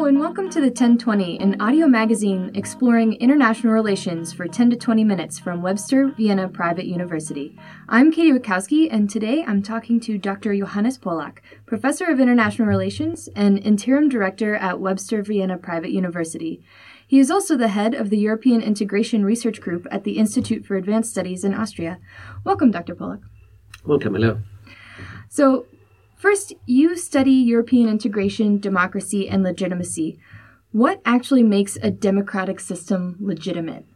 Hello, and welcome to the 1020, an audio magazine exploring international relations for 10 to 20 minutes from Webster Vienna Private University. I'm Katie Rakowski, and today I'm talking to Dr. Johannes Pollak, Professor of International Relations and Interim Director at Webster Vienna Private University. He is also the head of the European Integration Research Group at the Institute for Advanced Studies in Austria. Welcome, Dr. Pollak. Welcome, hello. So, First, you study European integration, democracy, and legitimacy. What actually makes a democratic system legitimate?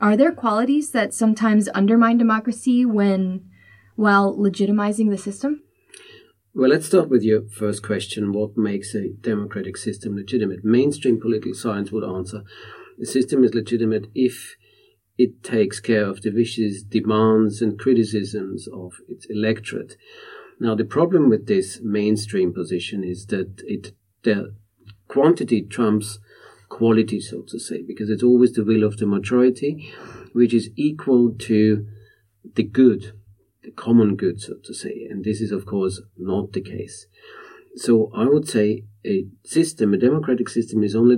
Are there qualities that sometimes undermine democracy when, while legitimizing the system? Well, let's start with your first question what makes a democratic system legitimate? Mainstream political science would answer the system is legitimate if it takes care of the wishes, demands, and criticisms of its electorate. Now, the problem with this mainstream position is that it the quantity trumps quality, so to say, because it's always the will of the majority, which is equal to the good, the common good, so to say. And this is, of course, not the case. So I would say a system, a democratic system, is only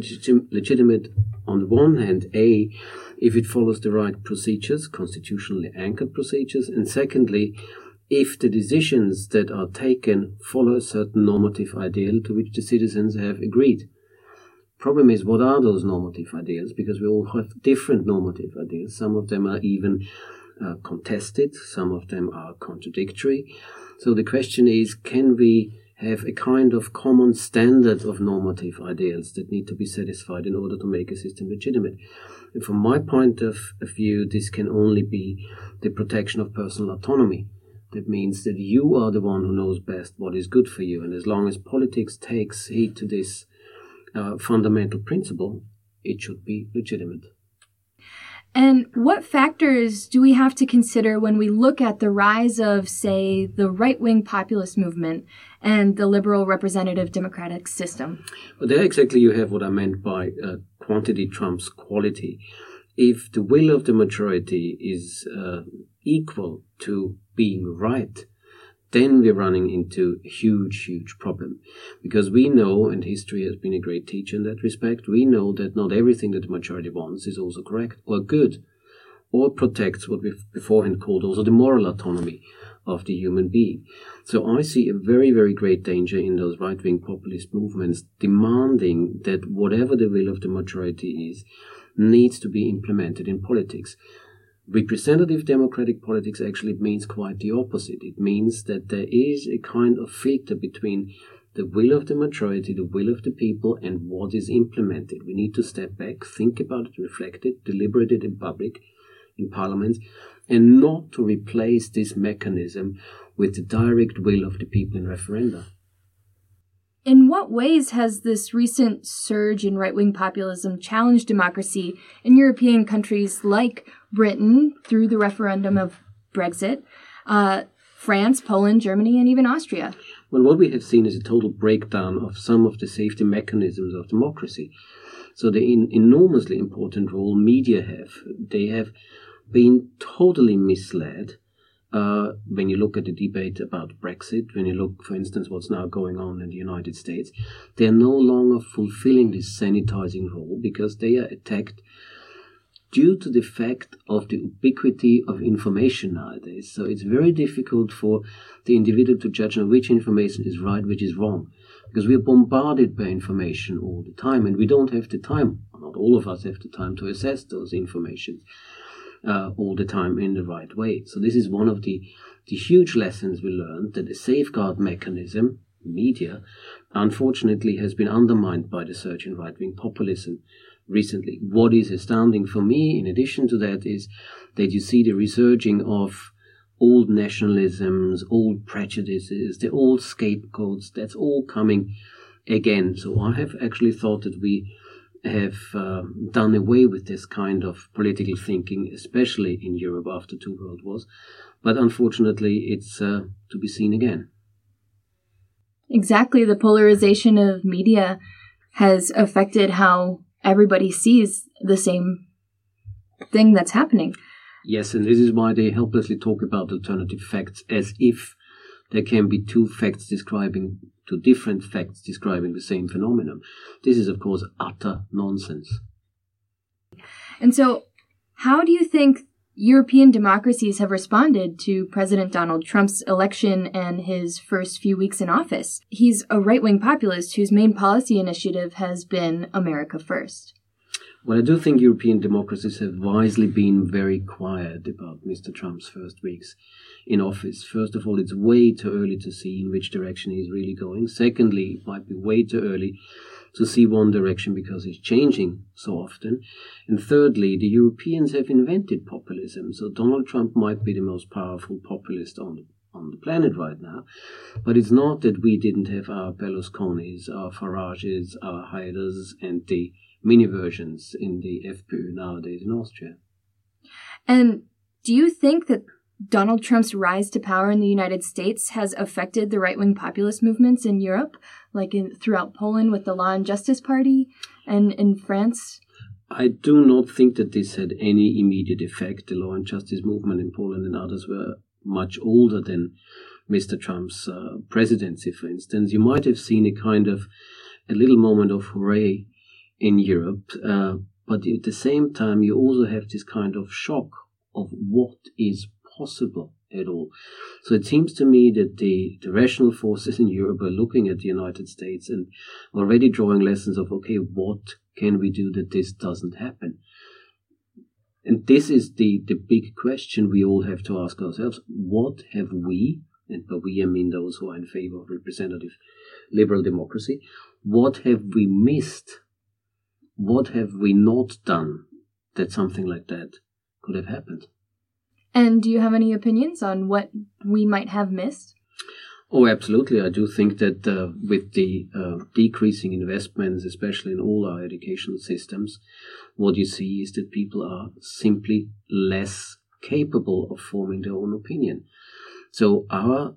legitimate on the one hand, A, if it follows the right procedures, constitutionally anchored procedures, and secondly, if the decisions that are taken follow a certain normative ideal to which the citizens have agreed. Problem is, what are those normative ideals? Because we all have different normative ideals. Some of them are even uh, contested, some of them are contradictory. So the question is, can we have a kind of common standard of normative ideals that need to be satisfied in order to make a system legitimate? And from my point of view, this can only be the protection of personal autonomy it means that you are the one who knows best what is good for you. And as long as politics takes heed to this uh, fundamental principle, it should be legitimate. And what factors do we have to consider when we look at the rise of, say, the right wing populist movement and the liberal representative democratic system? Well, there exactly you have what I meant by uh, quantity trumps quality. If the will of the majority is uh, equal to being right, then we're running into a huge, huge problem. Because we know, and history has been a great teacher in that respect, we know that not everything that the majority wants is also correct or good, or protects what we've beforehand called also the moral autonomy of the human being. So I see a very, very great danger in those right wing populist movements demanding that whatever the will of the majority is needs to be implemented in politics. Representative democratic politics actually means quite the opposite. It means that there is a kind of filter between the will of the majority, the will of the people, and what is implemented. We need to step back, think about it, reflect it, deliberate it in public, in parliaments, and not to replace this mechanism with the direct will of the people in referenda. In what ways has this recent surge in right wing populism challenged democracy in European countries like Britain through the referendum of Brexit, uh, France, Poland, Germany, and even Austria? Well, what we have seen is a total breakdown of some of the safety mechanisms of democracy. So, the in, enormously important role media have, they have been totally misled uh, when you look at the debate about Brexit, when you look, for instance, what's now going on in the United States, they're no longer fulfilling this sanitizing role because they are attacked due to the fact of the ubiquity of information nowadays. So it's very difficult for the individual to judge on which information is right, which is wrong, because we are bombarded by information all the time, and we don't have the time. Not all of us have the time to assess those informations uh, all the time in the right way. So this is one of the, the huge lessons we learned that the safeguard mechanism, media, unfortunately has been undermined by the surge in right-wing populism recently. What is astounding for me, in addition to that, is that you see the resurging of old nationalisms, old prejudices, the old scapegoats, that's all coming again. So I have actually thought that we have uh, done away with this kind of political thinking, especially in Europe after two world wars. But unfortunately, it's uh, to be seen again. Exactly. The polarization of media has affected how everybody sees the same thing that's happening. Yes, and this is why they helplessly talk about alternative facts as if there can be two facts describing two different facts describing the same phenomenon. This is, of course, utter nonsense. And so, how do you think European democracies have responded to President Donald Trump's election and his first few weeks in office? He's a right wing populist whose main policy initiative has been America First. Well, I do think European democracies have wisely been very quiet about Mr. Trump's first weeks in office. First of all, it's way too early to see in which direction he's really going. Secondly, it might be way too early to see one direction because he's changing so often. And thirdly, the Europeans have invented populism. So Donald Trump might be the most powerful populist on on the planet right now. But it's not that we didn't have our Berlusconis, our Farages, our Haiders, and the mini versions in the FPÖ nowadays in Austria. And do you think that Donald Trump's rise to power in the United States has affected the right wing populist movements in Europe, like in, throughout Poland with the Law and Justice Party and in France? I do not think that this had any immediate effect. The Law and Justice movement in Poland and others were much older than Mr. Trump's uh, presidency, for instance. You might have seen a kind of a little moment of hooray in Europe. Uh, but at the same time, you also have this kind of shock of what is possible at all. So it seems to me that the, the rational forces in Europe are looking at the United States and already drawing lessons of, okay, what can we do that this doesn't happen? And this is the, the big question we all have to ask ourselves. What have we, and by we I mean those who are in favor of representative liberal democracy, what have we missed what have we not done that something like that could have happened? And do you have any opinions on what we might have missed? Oh, absolutely. I do think that uh, with the uh, decreasing investments, especially in all our educational systems, what you see is that people are simply less capable of forming their own opinion. So our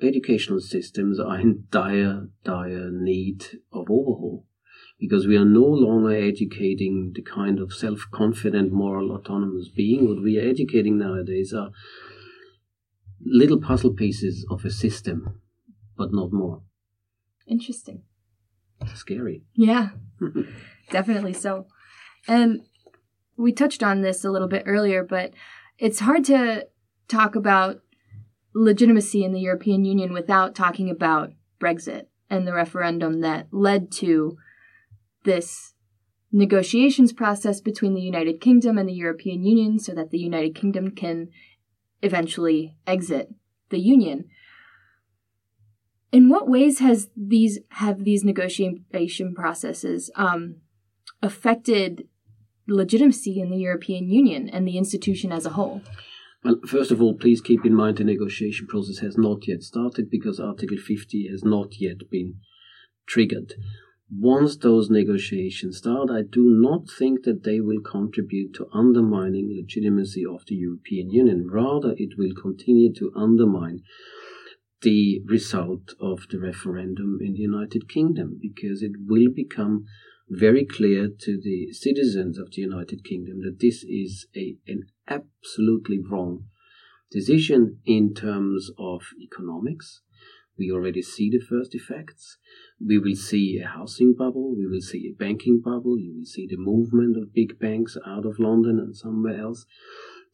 educational systems are in dire, dire need of overhaul because we are no longer educating the kind of self confident, moral, autonomous being. What we are educating nowadays are little puzzle pieces of a system, but not more. Interesting. Scary. Yeah, definitely so. And we touched on this a little bit earlier, but it's hard to talk about legitimacy in the European Union without talking about Brexit and the referendum that led to this negotiations process between the United Kingdom and the European Union so that the United Kingdom can eventually exit the union. In what ways has these have these negotiation processes um, affected legitimacy in the European Union and the institution as a whole? Well, first of all, please keep in mind the negotiation process has not yet started because Article 50 has not yet been triggered once those negotiations start, I do not think that they will contribute to undermining legitimacy of the European Union. Rather, it will continue to undermine the result of the referendum in the United Kingdom because it will become very clear to the citizens of the United Kingdom that this is a, an absolutely wrong decision in terms of economics. We already see the first effects we will see a housing bubble, we will see a banking bubble, you will see the movement of big banks out of London and somewhere else.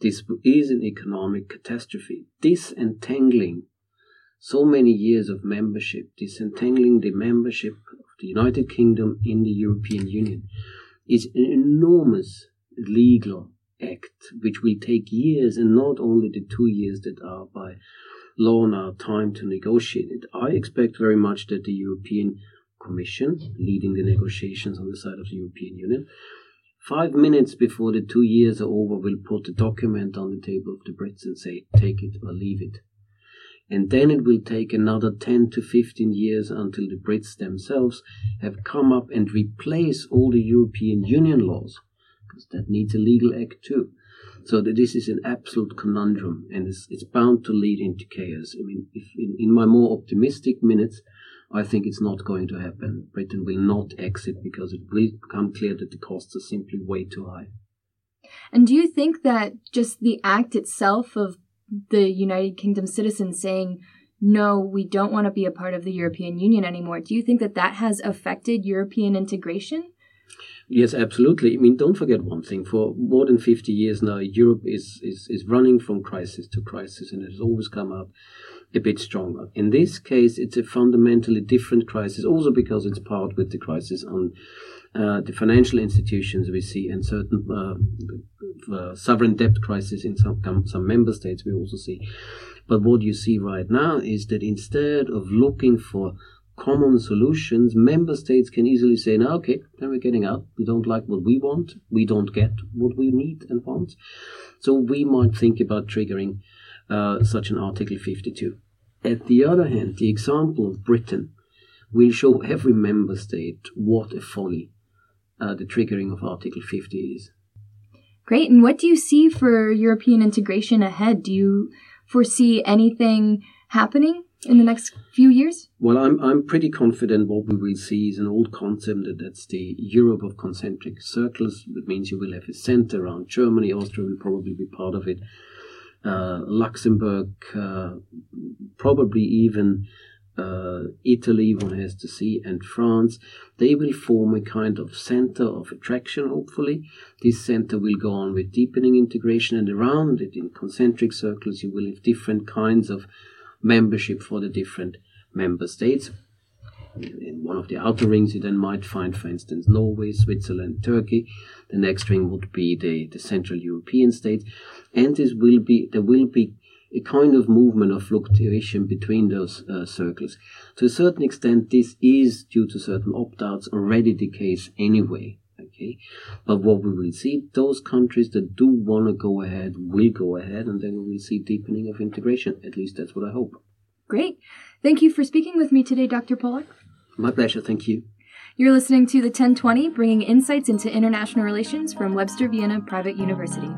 This is an economic catastrophe. Disentangling so many years of membership, disentangling the membership of the United Kingdom in the European Union, is an enormous legal act which will take years and not only the two years that are by law now time to negotiate it. I expect very much that the European Commission, leading the negotiations on the side of the European Union, five minutes before the two years are over, will put the document on the table of the Brits and say, take it or leave it. And then it will take another 10 to 15 years until the Brits themselves have come up and replace all the European Union laws, because that needs a legal act too. So this is an absolute conundrum, and it's, it's bound to lead into chaos. I mean, if in, in my more optimistic minutes, I think it's not going to happen. Britain will not exit because it will become clear that the costs are simply way too high. And do you think that just the act itself of the United Kingdom citizens saying no, we don't want to be a part of the European Union anymore. Do you think that that has affected European integration? Yes, absolutely. I mean, don't forget one thing. For more than 50 years now, Europe is, is, is running from crisis to crisis and it has always come out a bit stronger. In this case, it's a fundamentally different crisis, also because it's part with the crisis on uh, the financial institutions we see and certain uh, uh, sovereign debt crisis in some, some member states we also see. But what you see right now is that instead of looking for common solutions, member states can easily say, now, okay, then we're getting out. We don't like what we want. We don't get what we need and want. So we might think about triggering uh, such an Article 52. At the other hand, the example of Britain will show every member state what a folly uh, the triggering of Article 50 is. Great. And what do you see for European integration ahead? Do you foresee anything happening in the next few years? Well, I'm, I'm pretty confident what we will see is an old concept that that's the Europe of concentric circles. That means you will have a center around Germany. Austria will probably be part of it. Uh, Luxembourg, uh, probably even uh, Italy, one has to see, and France, they will form a kind of center of attraction, hopefully. This center will go on with deepening integration, and around it, in concentric circles, you will have different kinds of membership for the different member states. In one of the outer rings, you then might find, for instance, Norway, Switzerland, Turkey. The next ring would be the, the Central European states, and this will be there will be a kind of movement of fluctuation between those uh, circles. To a certain extent, this is due to certain opt-outs already the case anyway. Okay, but what we will see, those countries that do want to go ahead will go ahead, and then we will see deepening of integration. At least that's what I hope. Great. Thank you for speaking with me today, Dr. Pollak. My pleasure. Thank you. You're listening to the 1020, bringing insights into international relations from Webster Vienna Private University.